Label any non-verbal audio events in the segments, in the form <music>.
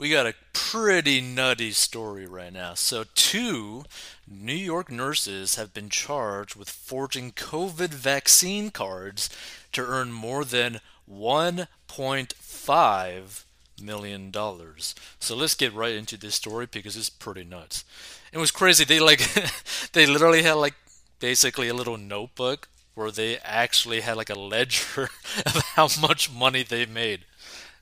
we got a pretty nutty story right now. So, two New York nurses have been charged with forging COVID vaccine cards to earn more than 1.5 million dollars. So let's get right into this story because it's pretty nuts. It was crazy. They like <laughs> they literally had like basically a little notebook where they actually had like a ledger <laughs> of how much money they made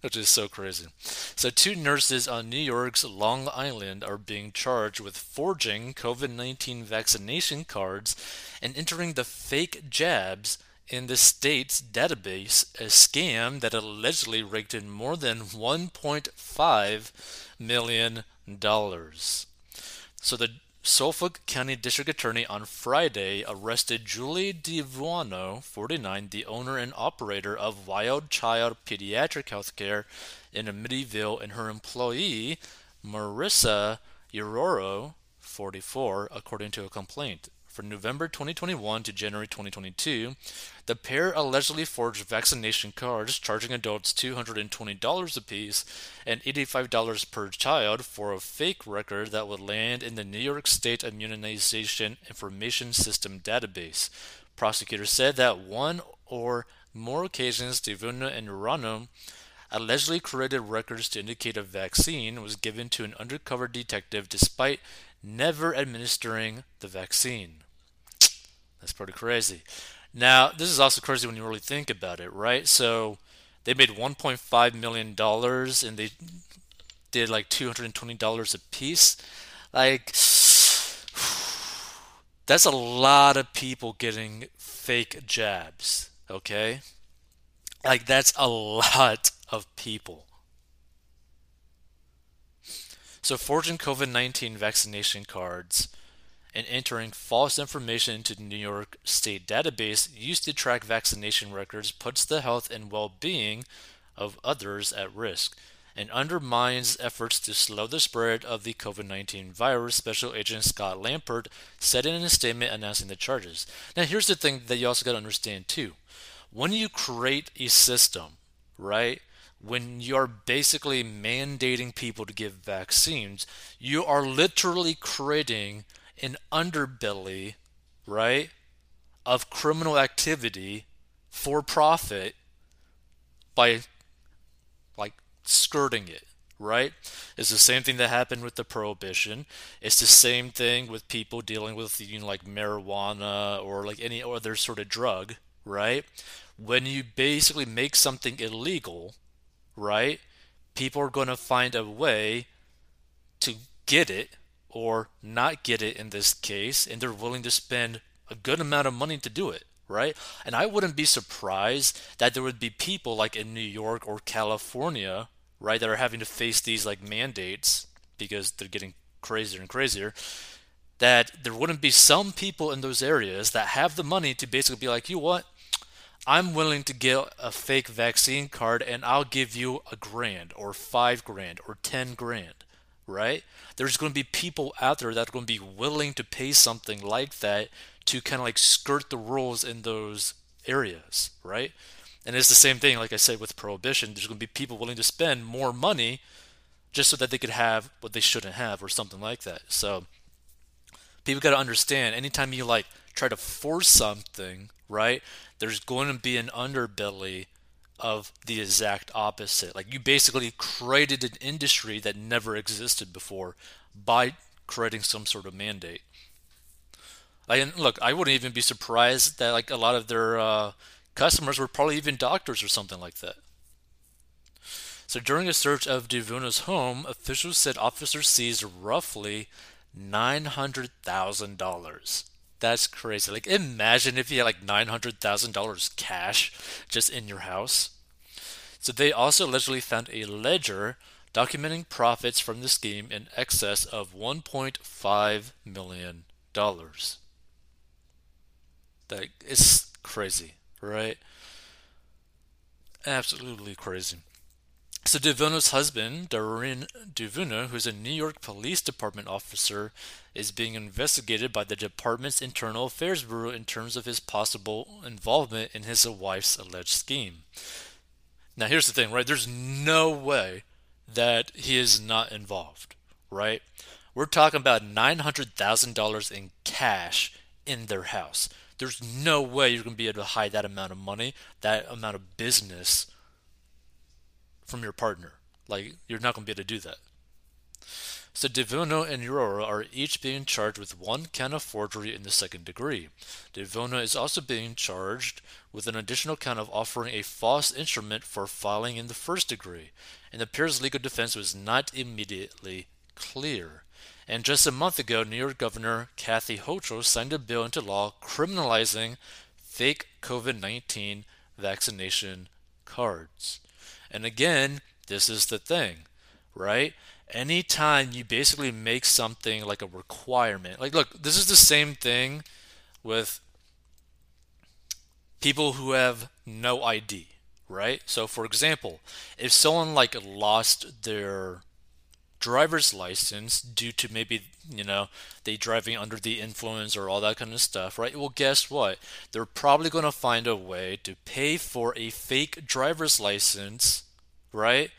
which is so crazy. So, two nurses on New York's Long Island are being charged with forging COVID 19 vaccination cards and entering the fake jabs in the state's database, a scam that allegedly raked in more than $1.5 million. So, the Suffolk County District Attorney on Friday arrested Julie DeVuono, 49, the owner and operator of Wild Child Pediatric Healthcare in Amityville, and her employee, Marissa Urraro, 44, according to a complaint. From November 2021 to January 2022, the pair allegedly forged vaccination cards charging adults $220 apiece and $85 per child for a fake record that would land in the New York State Immunization Information System database. Prosecutors said that one or more occasions DeVuono and Urraro allegedly created records to indicate a vaccine was given to an undercover detective despite never administering the vaccine. That's pretty crazy. Now, this is also crazy when you really think about it, right? So they made 1.5 million dollars and they did like 220 dollars a piece. Like <sighs> that's a lot of people getting fake jabs, okay? Like that's a lot of people. So forging COVID-19 vaccination cards and entering false information into the New York State database used to track vaccination records puts the health and well being of others at risk and undermines efforts to slow the spread of the COVID 19 virus, Special Agent Scott Lampert said in a statement announcing the charges. Now, here's the thing that you also got to understand too. When you create a system, right, when you're basically mandating people to give vaccines, you are literally creating an underbelly, right, of criminal activity for profit by like skirting it, right? It's the same thing that happened with the prohibition. It's the same thing with people dealing with you know like marijuana or like any other sort of drug, right? When you basically make something illegal, right? People are going to find a way to get it or not get it in this case, and they're willing to spend a good amount of money to do it, right? And I wouldn't be surprised that there would be people like in New York or California, right, that are having to face these like mandates because they're getting crazier and crazier. That there wouldn't be some people in those areas that have the money to basically be like, you know what? I'm willing to get a fake vaccine card and I'll give you a grand or five grand or ten grand right? There's going to be people out there that are going to be willing to pay something like that to kind of like skirt the rules in those areas, right? And it's the same thing, like I said, with prohibition. There's going to be people willing to spend more money just so that they could have what they shouldn't have or something like that. So people got to understand anytime you like try to force something, right? There's going to be an underbelly of the exact opposite. Like you basically created an industry that never existed before by creating some sort of mandate. Like, look, I wouldn't even be surprised that like a lot of their uh, customers were probably even doctors or something like that. So during a search of DeVuono's home, officials said officers seized roughly nine hundred thousand dollars that's crazy. Like, imagine if you had like $900,000 cash just in your house. So, they also allegedly found a ledger documenting profits from the scheme in excess of $1.5 million. That is crazy, right? Absolutely crazy. So DeVuono's husband, Darren DeVuono, who's a New York Police Department officer, is being investigated by the department's Internal Affairs Bureau in terms of his possible involvement in his wife's alleged scheme. Now, here's the thing, right? There's no way that he is not involved, right? We're talking about $900,000 in cash in their house. There's no way you're going to be able to hide that amount of money, that amount of business from your partner. Like, you're not going to be able to do that. So DeVuono and Urraro are each being charged with one count of forgery in the second degree. DeVuono is also being charged with an additional count of offering a false instrument for filing in the first degree, and the pair's legal defense was not immediately clear. And just a month ago, New York Governor Kathy Hochul signed a bill into law criminalizing fake COVID 19 vaccination cards. And again, this is the thing, right? anytime you basically make something like a requirement, like, look, this is the same thing with people who have no ID, right? So, for example, if someone like lost their driver's license due to maybe you know they driving under the influence or all that kind of stuff right well guess what they're probably going to find a way to pay for a fake driver's license right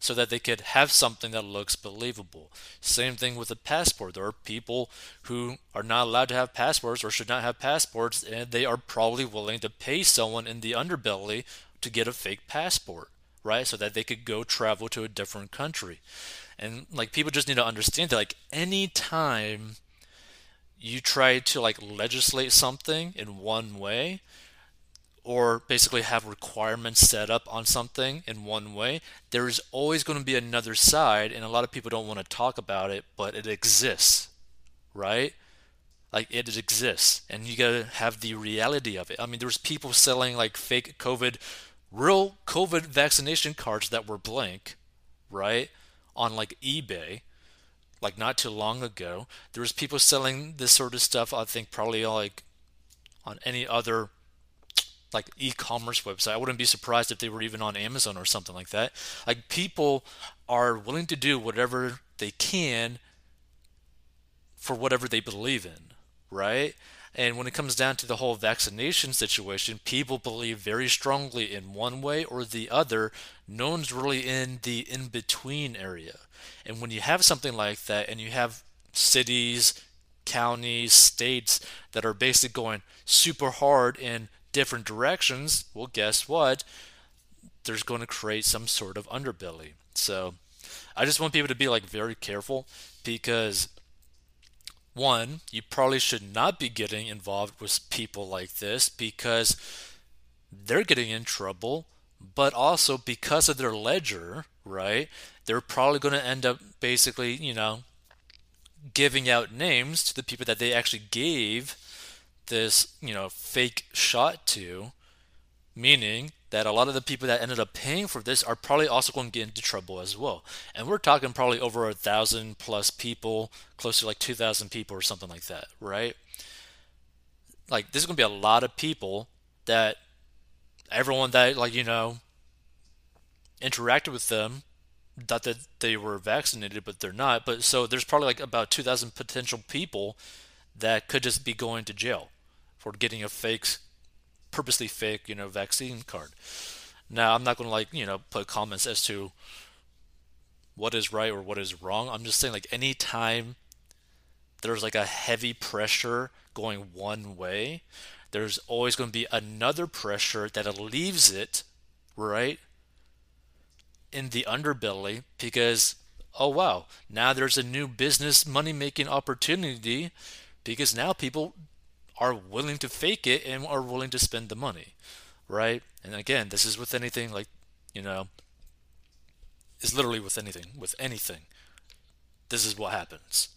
so that they could have something that looks believable. Same thing with a passport. There are people who are not allowed to have passports or should not have passports, and they are probably willing to pay someone in the underbelly to get a fake passport, right? So that they could go travel to a different country. And like people just need to understand that like anytime you try to like legislate something in one way, or basically have requirements set up on something in one way, there is always going to be another side, and a lot of people don't want to talk about it, but it exists, right? Like it exists, and you gotta have the reality of it. I mean, there's people selling like fake COVID, real COVID vaccination cards that were blank, right, on like eBay, like not too long ago. There was people selling this sort of stuff. I think probably like on any other like e-commerce website. I wouldn't be surprised if they were even on Amazon or something like that. Like people are willing to do whatever they can for whatever they believe in, right? And when it comes down to the whole vaccination situation, people believe very strongly in one way or the other. No one's really in the in between area. And when you have something like that and you have cities, counties, states that are basically going super hard in different directions, well, guess what? There's going to create some sort of underbelly. So I just want people to be like very careful because one, you probably should not be getting involved with people like this because they're getting in trouble, but also because of their ledger, right? They're probably going to end up basically, you know, giving out names to the people that they actually gave this, you know, fake shot to, meaning that a lot of the people that ended up paying for this are probably also going to get into trouble as well. And we're talking probably over a thousand plus people, close to like 2,000 people or something like that, right? Like, this is going to be a lot of people that everyone that, like, you know, interacted with them thought that they were vaccinated, but they're not. But so there's probably like about 2,000 potential people that could just be going to jail for getting a fake, purposely fake, you know, vaccine card. Now, I'm not going to like, you know, put comments as to what is right or what is wrong. I'm just saying, like, anytime there's like a heavy pressure going one way, there's always going to be another pressure that leaves it, right, in the underbelly because, oh wow, now there's a new business money making opportunity because now people are willing to fake it and are willing to spend the money, right? And again, this is with anything like, you know, is literally with anything, with anything. This is what happens.